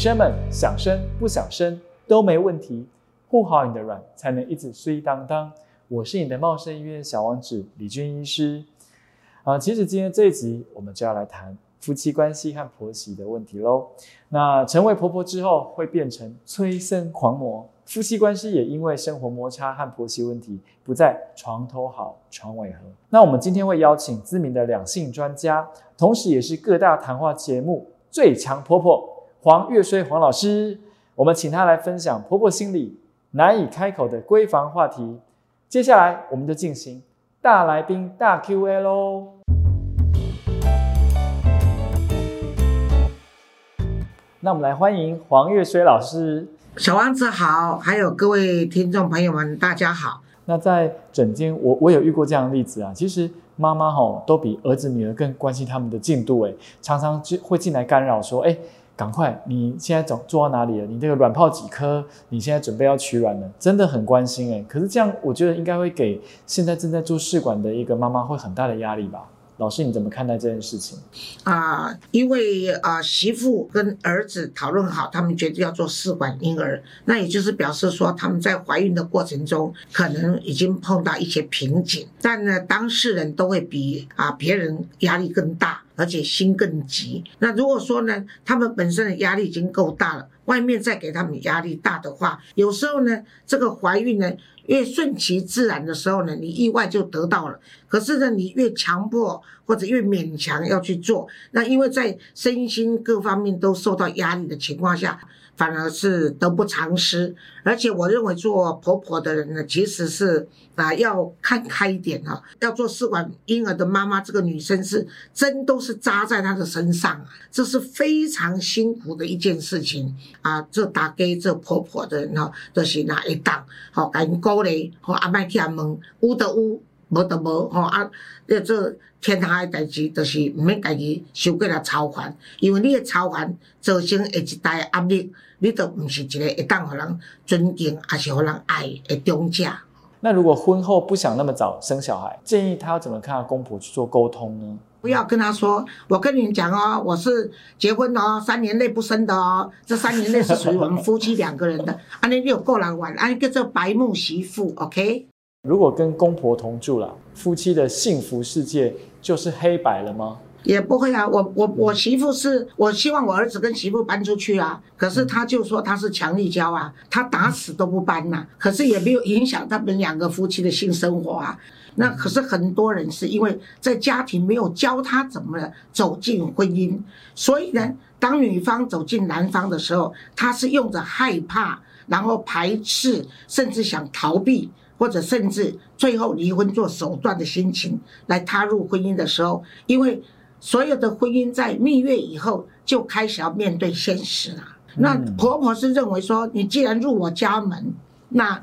生们想生不想生都没问题，护好你的卵，才能一直衰当当。我是你的茂盛医院小王子李军医师。啊，其实今天这一集我们就要来谈夫妻关系和婆媳的问题喽。那成为婆婆之后，会变成催生狂魔，夫妻关系也因为生活摩擦和婆媳问题，不再床头好床尾和。那我们今天会邀请知名的两性专家，同时也是各大谈话节目最强婆婆黄月衰黄老师，我们请她来分享婆婆心里难以开口的闺房话题。接下来我们就进行大来宾大 Q&A 喽。那我们来欢迎黄月衰老师。小王子好，还有各位听众朋友们，大家好。那在整间，我我有遇过这样的例子啊。其实妈妈吼都比儿子女儿更关心他们的进度，哎，常常就会进来干扰说，哎。赶快！你现在走做到哪里了？你这个卵泡几颗？你现在准备要取卵了，真的很关心哎。可是这样，我觉得应该会给现在正在做试管的一个妈妈会很大的压力吧？老师，你怎么看待这件事情？啊，因为啊，媳妇跟儿子讨论好，他们决定要做试管婴儿，那也就是表示说他们在怀孕的过程中可能已经碰到一些瓶颈，但呢，当事人都会比啊别人压力更大。而且心更急。那如果说呢，他们本身的压力已经够大了，外面再给他们压力大的话，有时候呢，这个怀孕呢越顺其自然的时候呢，你意外就得到了。可是呢，你越强迫或者越勉强要去做，那因为在身心各方面都受到压力的情况下。反而是得不偿失，而且我认为做婆婆的人呢，其实是啊要看开一点哈。要做试管婴儿的妈妈，这个女生是针都是扎在她的身上啊，这是非常辛苦的一件事情啊。这打给这婆婆的人哈，都是哪一档？好，赶紧鼓励，好阿麦听问，有的有，无就无，吼啊，这。天下的代志，就是毋免家己受过来操烦，因为你的操烦造成下一代压力，你都毋是一个会当互人尊敬，还是互人爱的中者。那如果婚后不想那么早生小孩，建议他要怎么看公婆去做沟通呢？不要跟他说，我跟你讲哦，我是结婚哦，三年内不生的哦，这三年内是属于我们夫妻两个人的。安尼你有过来玩，安尼叫做白目媳妇，OK？如果跟公婆同住了，夫妻的幸福世界就是黑白了吗？也不会啊，我我我媳妇是我希望我儿子跟媳妇搬出去啊，可是他就说他是强力胶啊，他打死都不搬呐，可是也没有影响他们两个夫妻的性生活啊。那可是很多人是因为在家庭没有教他怎么走进婚姻，所以呢，当女方走进男方的时候，他是用着害怕，然后排斥，甚至想逃避。或者甚至最后离婚做手段的心情来踏入婚姻的时候，因为所有的婚姻在蜜月以后就开始要面对现实了。那婆婆是认为说，你既然入我家门，那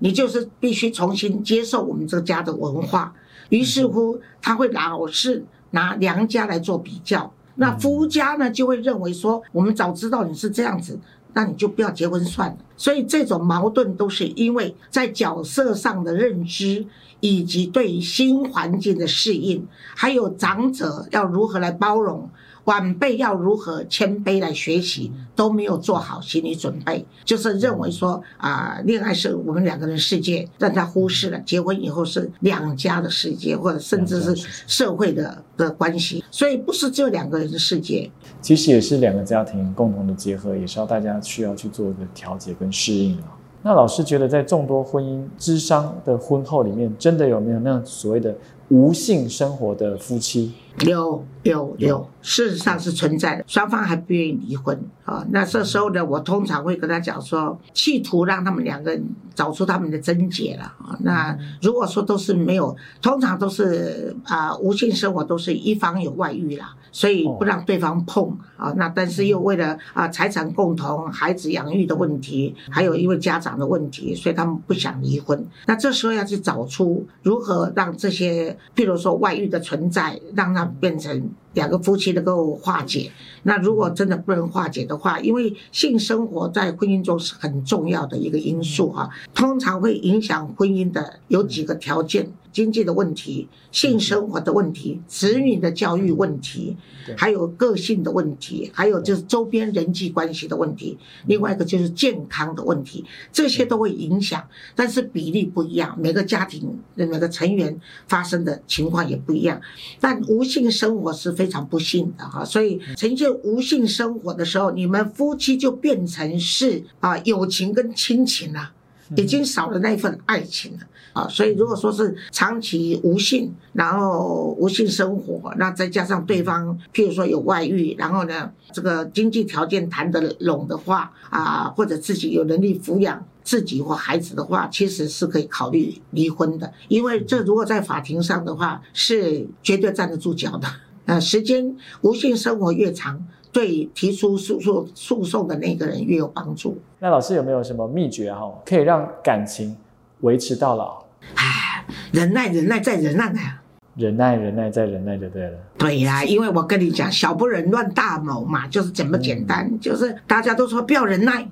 你就是必须重新接受我们这家的文化。于是乎，她会老是拿娘家来做比较，那夫家呢就会认为说，我们早知道你是这样子。那你就不要结婚算了。所以这种矛盾都是因为在角色上的认知，以及对新环境的适应，还有长者要如何来包容。晚辈要如何谦卑来学习，都没有做好心理准备，就是认为说啊，恋爱是我们两个人世界，让他忽视了结婚以后是两家的世界，或者甚至是社会的的关系，所以不是只有两个人的世界，其实也是两个家庭共同的结合，也是要大家需要去做一个调节跟适应啊。那老师觉得，在众多婚姻之商的婚后里面，真的有没有那所谓的无性生活的夫妻？有有有，事实上是存在的，双方还不愿意离婚啊。那这时候呢，我通常会跟他讲说，企图让他们两个人找出他们的症结了啊。那如果说都是没有，通常都是啊无性生活都是一方有外遇啦，所以不让对方碰啊。那但是又为了啊财产共同、孩子养育的问题，还有因为家长的问题，所以他们不想离婚。那这时候要去找出如何让这些，譬如说外遇的存在，让他。变成两个夫妻能够化解。那如果真的不能化解的话，因为性生活在婚姻中是很重要的一个因素哈，通常会影响婚姻的有几个条件。经济的问题、性生活的问题、子女的教育问题对，还有个性的问题，还有就是周边人际关系的问题，另外一个就是健康的问题，这些都会影响，但是比例不一样，每个家庭的每个成员发生的情况也不一样。但无性生活是非常不幸的哈，所以呈现无性生活的时候，你们夫妻就变成是啊友情跟亲情了。已经少了那份爱情了啊，所以如果说是长期无性，然后无性生活，那再加上对方譬如说有外遇，然后呢这个经济条件谈得拢的话啊，或者自己有能力抚养自己或孩子的话，其实是可以考虑离婚的，因为这如果在法庭上的话，是绝对站得住脚的。呃，时间无性生活越长，对提出诉讼诉讼的那个人越有帮助。那老师有没有什么秘诀哈，可以让感情维持到老？唉，忍耐，忍耐，再忍耐啊！忍耐，忍耐，再忍耐就对了。对呀、因为我跟你讲，小不忍乱大谋嘛，就是这么简单。就是大家都说不要忍耐，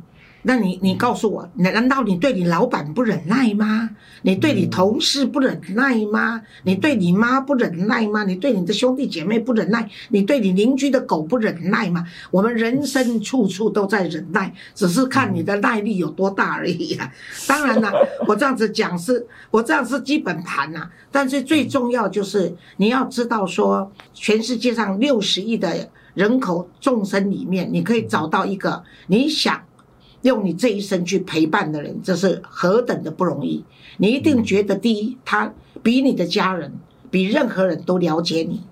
那你你告诉我，难道你对你老板不忍耐吗？你对你同事不忍耐吗？你对你妈不忍耐吗？你对你的兄弟姐妹不忍耐？你对你邻居的狗不忍耐吗？我们人生处处都在忍耐，只是看你的耐力有多大而已啊。当然啦，我这样子讲是，我这样是基本盘呐、但是最重要就是你要知道说，全世界上六十亿的人口众生里面，你可以找到一个你想用你这一生去陪伴的人，这是何等的不容易。你一定觉得，第一，他比你的家人，比任何人都了解你。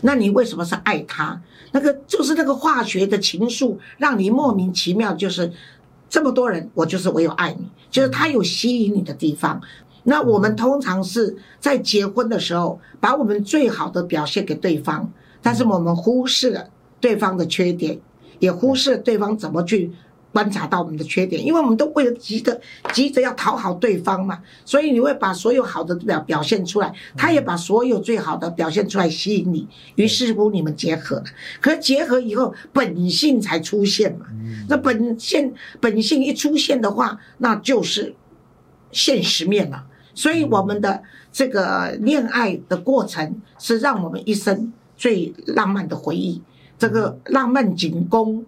那你为什么是爱他？那个就是那个化学的情愫，让你莫名其妙，就是这么多人，我就是唯有爱你，就是他有吸引你的地方。那我们通常是在结婚的时候，把我们最好的表现给对方，但是我们忽视了对方的缺点，也忽视了对方怎么去观察到我们的缺点，因为我们都为了急着急着要讨好对方嘛，所以你会把所有好的表表现出来，他也把所有最好的表现出来吸引你，于是乎你们结合了。可是结合以后，本性才出现嘛，那本性本性一出现的话，那就是现实面了。所以我们的这个恋爱的过程是让我们一生最浪漫的回忆。这个浪漫仅供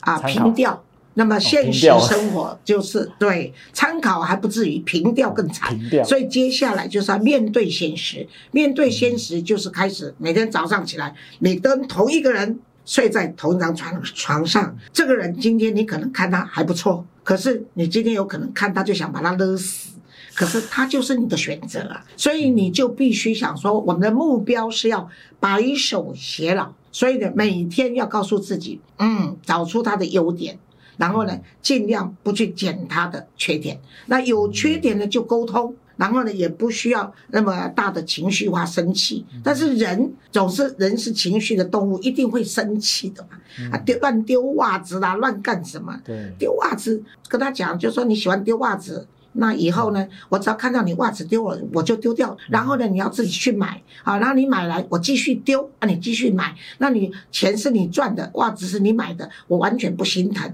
啊参考凭吊，那么现实生活就是对参考还不至于，凭吊更惨。所以接下来就是要面对现实，面对现实就是开始每天早上起来，你跟同一个人睡在同一张床床上，这个人今天你可能看他还不错，可是你今天有可能看他就想把他勒死。可是他就是你的选择啊，所以你就必须想说，我们的目标是要白首偕老。所以呢，每天要告诉自己，嗯，找出他的优点，然后呢，尽量不去捡他的缺点。那有缺点呢，就沟通。然后呢，也不需要那么大的情绪化生气，但是人总是人是情绪的动物，一定会生气的嘛。啊，丢乱丢袜子啦，乱干什么？对，丢袜子，跟他讲，就说你喜欢丢袜子，那以后呢，我只要看到你袜子丢了，我就丢掉。然后呢，你要自己去买，好，然后你买来，我继续丢，啊，你继续买，那你钱是你赚的，袜子是你买的，我完全不心疼。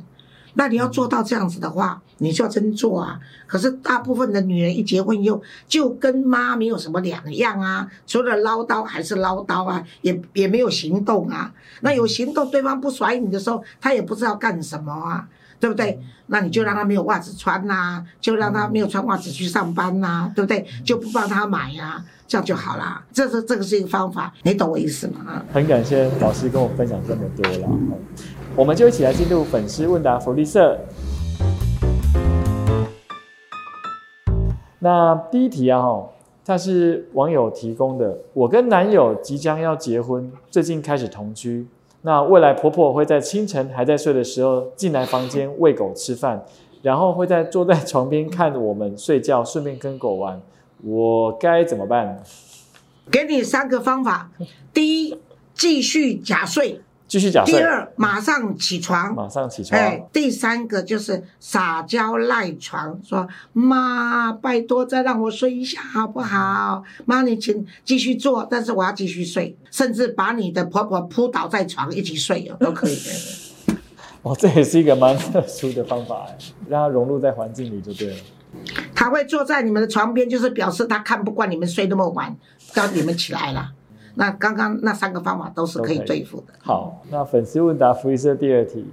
那你要做到这样子的话，你就要真做啊。可是大部分的女人一结婚以后，就跟妈没有什么两样啊，除了唠叨还是唠叨啊，也也没有行动啊。那有行动，对方不甩你的时候，他也不知道干什么啊，对不对？那你就让他没有袜子穿呐、就让他没有穿袜子去上班呐、对不对？就不帮他买呀、这样就好啦。这是这个是一个方法，你懂我意思吗？很感谢老师跟我分享这么多了。我们就一起来进入粉丝问答福利社。那第一题啊，哈，它是网友提供的。我跟男友即将要结婚，最近开始同居。那未来婆婆会在清晨还在睡的时候进来房间喂狗吃饭，然后会在坐在床边看我们睡觉，顺便跟狗玩。我该怎么办？给你三个方法：第一，继续假睡；继续假睡，第二，马上起床。马上起床。哎，第三个就是撒娇赖床，说妈，拜托再让我睡一下好不好？妈，你请继续做，但是我要继续睡，甚至把你的婆婆扑倒在床一起睡哦，都可以的。哦，这也是一个蛮特殊的方法，哎让它融入在环境里就对了。他会坐在你们的床边，就是表示他看不惯你们睡那么晚，叫你们起来了。那刚刚那三个方法都是可以对付的。好，那粉丝问答福利社第二题，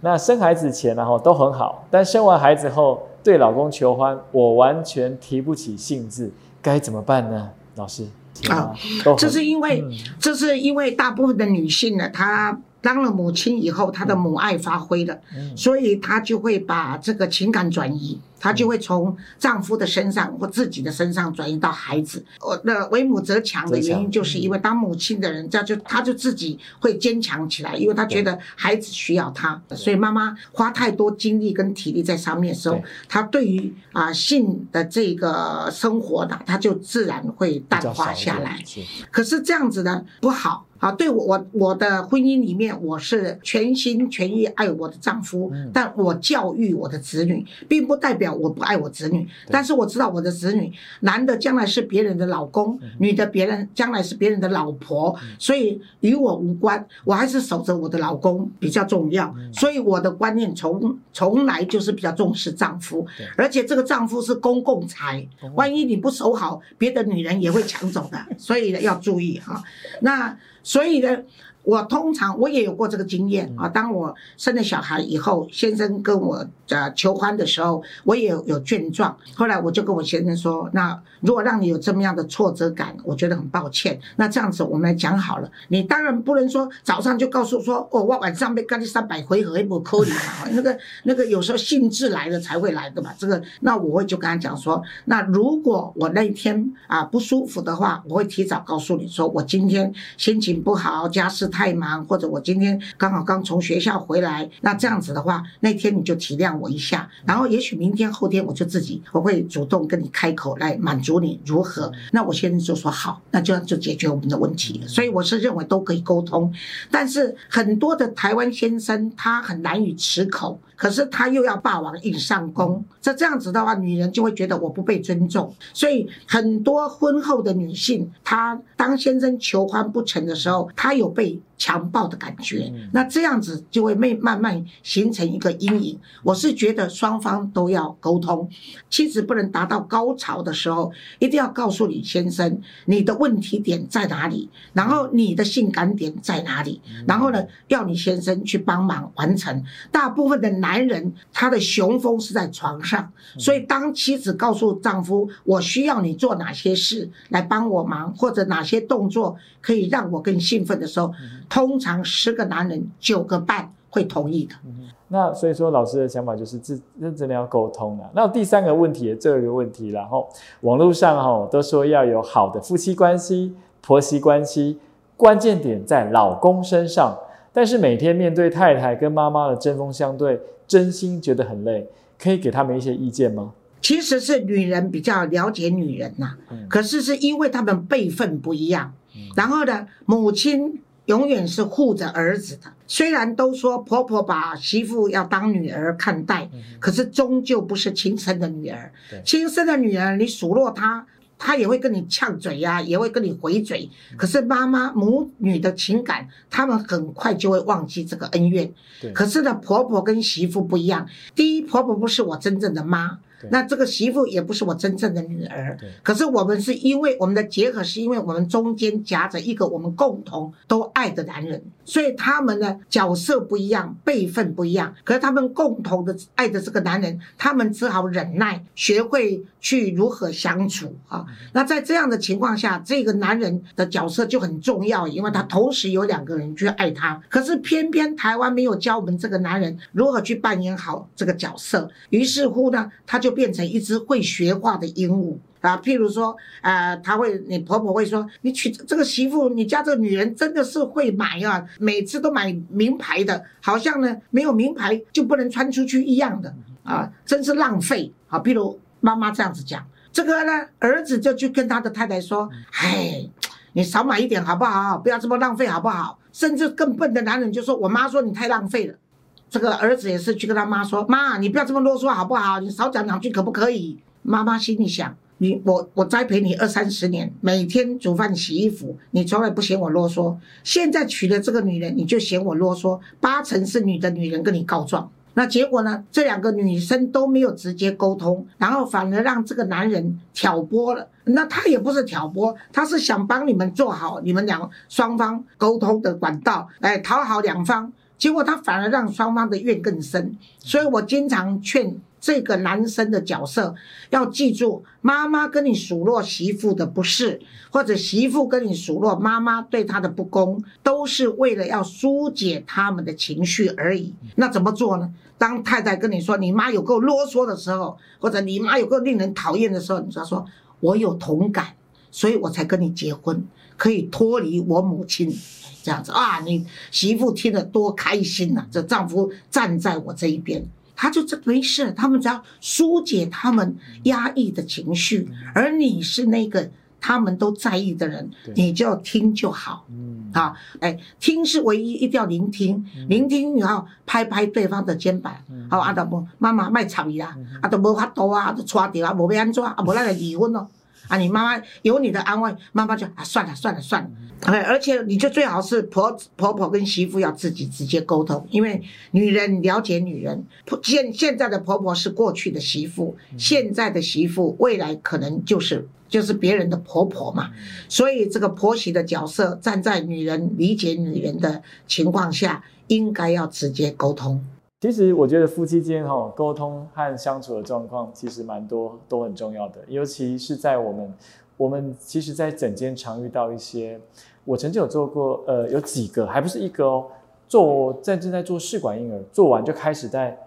那生孩子前然后都很好，但生完孩子后对老公求欢，我完全提不起兴致，该怎么办呢？老师啊，这是因为嗯这是因为大部分的女性呢，她当了母亲以后，她的母爱发挥了，嗯。所以她就会把这个情感转移，她就会从丈夫的身上或自己的身上转移到孩子。我那为母则强的原因，就是因为当母亲的人，这样就她就自己会坚强起来，因为她觉得孩子需要她，所以妈妈花太多精力跟体力在上面的时候，她对于啊性的这个生活呢，她就自然会淡化下来。可是这样子呢不好啊！对我我我的婚姻里面，我是全心全意爱我的丈夫，嗯但我教育我的子女，并不代表我不爱我子女。但是我知道我的子女，男的将来是别人的老公，嗯女的别人将来是别人的老婆，所以与我无关，我还是守着我的老公比较重要。嗯所以我的观念从从来就是比较重视丈夫，而且这个丈夫是公共财万一你不守好，别的女人也会抢走的，所以呢要注意哈。那所以呢，我通常我也有过这个经验啊。当我生了小孩以后，先生跟我呃求欢的时候，我也有有倦状。后来我就跟我先生说，那如果让你有这么样的挫折感，我觉得很抱歉。那这样子我们来讲好了，你当然不能说早上就告诉说，哦，我晚上被干你三百回合，不扣你嘛。那个那个有时候兴致来了才会来的嘛。这个那我会就跟他讲说，那如果我那一天啊不舒服的话，我会提早告诉你说，我今天心情不好，家事太忙，或者我今天刚好刚从学校回来。那这样子的话，那天你就体谅我一下，然后也许明天后天我就自己我会主动跟你开口来满足你如何？那我先生就说好，那这样就解决我们的问题。所以我是认为都可以沟通，但是很多的台湾先生他很难以持口。可是他又要霸王硬上弓，这这样子的话，女人就会觉得我不被尊重。所以很多婚后的女性，她当先生求欢不成的时候，她有被强暴的感觉嗯。那这样子就会慢慢慢形成一个阴影。我是觉得双方都要沟通，妻子不能达到高潮的时候，一定要告诉你先生你的问题点在哪里，然后你的性感点在哪里，然后呢，要你先生去帮忙完成。大部分的男人他的雄风是在床上，所以当妻子告诉丈夫我需要你做哪些事来帮我忙，或者哪些动作可以让我更兴奋的时候，通常十个男人九个半会同意的。那所以说，老师的想法就是这这真的要沟通啊。那第三个问题也这个问题，然后网络上哈都说要有好的夫妻关系、婆媳关系，关键点在老公身上。但是每天面对太太跟妈妈的针锋相对，真心觉得很累，可以给他们一些意见吗？其实是女人比较了解女人呐、嗯可是是因为他们辈分不一样嗯，然后呢，母亲永远是护着儿子的。虽然都说婆婆把媳妇要当女儿看待，可是终究不是亲生的女儿。亲生的女儿，你数落她。她也会跟你呛嘴呀、也会跟你回嘴。可是妈妈母女的情感，他们很快就会忘记这个恩怨。可是呢，婆婆跟媳妇不一样。第一，婆婆不是我真正的妈对，那这个媳妇也不是我真正的女儿对。可是我们是因为我们的结合，是因为我们中间夹着一个我们共同都爱的男人，所以他们呢角色不一样，辈分不一样。可是他们共同的爱的这个男人，他们只好忍耐，学会去如何相处啊。那在这样的情况下，这个男人的角色就很重要，因为他同时有两个人去爱他。可是偏偏台湾没有教我们这个男人如何去扮演好这个角色，于是乎呢，他就就变成一只会学话的鹦鹉。啊，譬如说，呃，他会，你婆婆会说，你娶这个媳妇，你家这个女人真的是会买啊，每次都买名牌的，好像呢没有名牌就不能穿出去一样的啊，真是浪费啊。譬如妈妈这样子讲，这个呢，儿子就去跟他的太太说，哎，你少买一点好不好？不要这么浪费好不好？甚至更笨的男人就说，我妈说你太浪费了。这个儿子也是去跟他妈说，妈，你不要这么啰嗦好不好？你少讲两句可不可以？妈妈心里想。你我我栽培你二三十年，每天煮饭洗衣服，你从来不嫌我啰嗦。现在娶了这个女人，你就嫌我啰嗦，八成是你的女人跟你告状。那结果呢？这两个女生都没有直接沟通，然后反而让这个男人挑拨了。那他也不是挑拨，他是想帮你们做好你们两双方沟通的管道，哎，讨好两方。结果他反而让双方的怨更深。所以我经常劝。这个男生的角色要记住，妈妈跟你数落媳妇的不是，或者媳妇跟你数落妈妈对他的不公，都是为了要疏解他们的情绪而已。那怎么做呢？当太太跟你说你妈有够啰嗦的时候，或者你妈有够令人讨厌的时候，你就要说：“我有同感，所以我才跟你结婚，可以脱离我母亲。”这样子啊，你媳妇听得多开心呐！这丈夫站在我这一边。他就这没事，他们只要疏解他们压抑的情绪，而你是那个他们都在意的人，你就听就好。嗯，啊，哎，听是唯一，一定要聆听，聆听你要拍拍对方的肩膀。好，阿德不，妈妈卖吵你啦，阿德无法度啊，都抓掉啊，无要安怎，啊，无咱来离婚咯。啊，你妈妈有你的安慰，妈妈就啊，算了算了算了。哎，而且你就最好是婆婆婆跟媳妇要自己直接沟通，因为女人了解女人。现现在的婆婆是过去的媳妇，现在的媳妇未来可能就是就是别人的婆婆嘛。所以这个婆媳的角色，站在女人理解女人的情况下，应该要直接沟通。其实我觉得夫妻间哈沟通和相处的状况，其实蛮多都很重要的，尤其是在我们。我们其实，在整间常遇到一些，我曾经有做过，呃，有几个，还不是一个哦，做在正在做试管婴儿，做完就开始在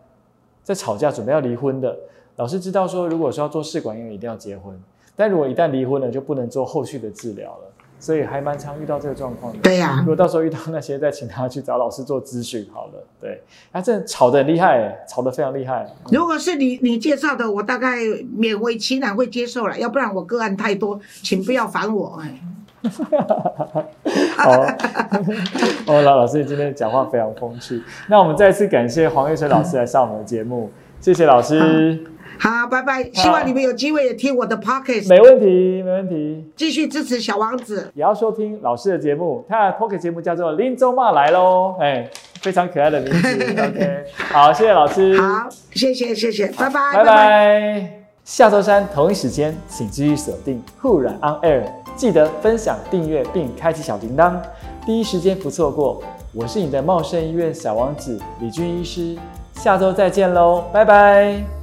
在吵架，准备要离婚的。老师知道说，如果说要做试管婴儿，一定要结婚，但如果一旦离婚了，就不能做后续的治疗了。所以还蛮常遇到这个状况的。对呀，如果到时候遇到那些，再请他去找老师做咨询好了。对，他这吵得很厉害，吵得非常厉害。如果是你你介绍的，我大概勉为其难会接受了，要不然我个案太多，请不要烦我。哎，好，哦，老老师今天讲话非常风趣。那我们再次感谢黄月水老师来上我们的节目，谢谢老师。好，拜拜！希望你们有机会也听我的 podcast。没问题，没问题。继续支持小王子，也要收听老师的节目。他的 podcast 节目叫做《林州骂来喽》，哎，非常可爱的名字。OK，好，谢谢老师。好，谢谢，谢谢，拜拜，拜拜。下周三同一时间，请继续锁定酷软 On Air，记得分享、订阅并开启小铃铛，第一时间不错过。我是你的茂盛医院小王子李军医师，下周再见喽，拜拜。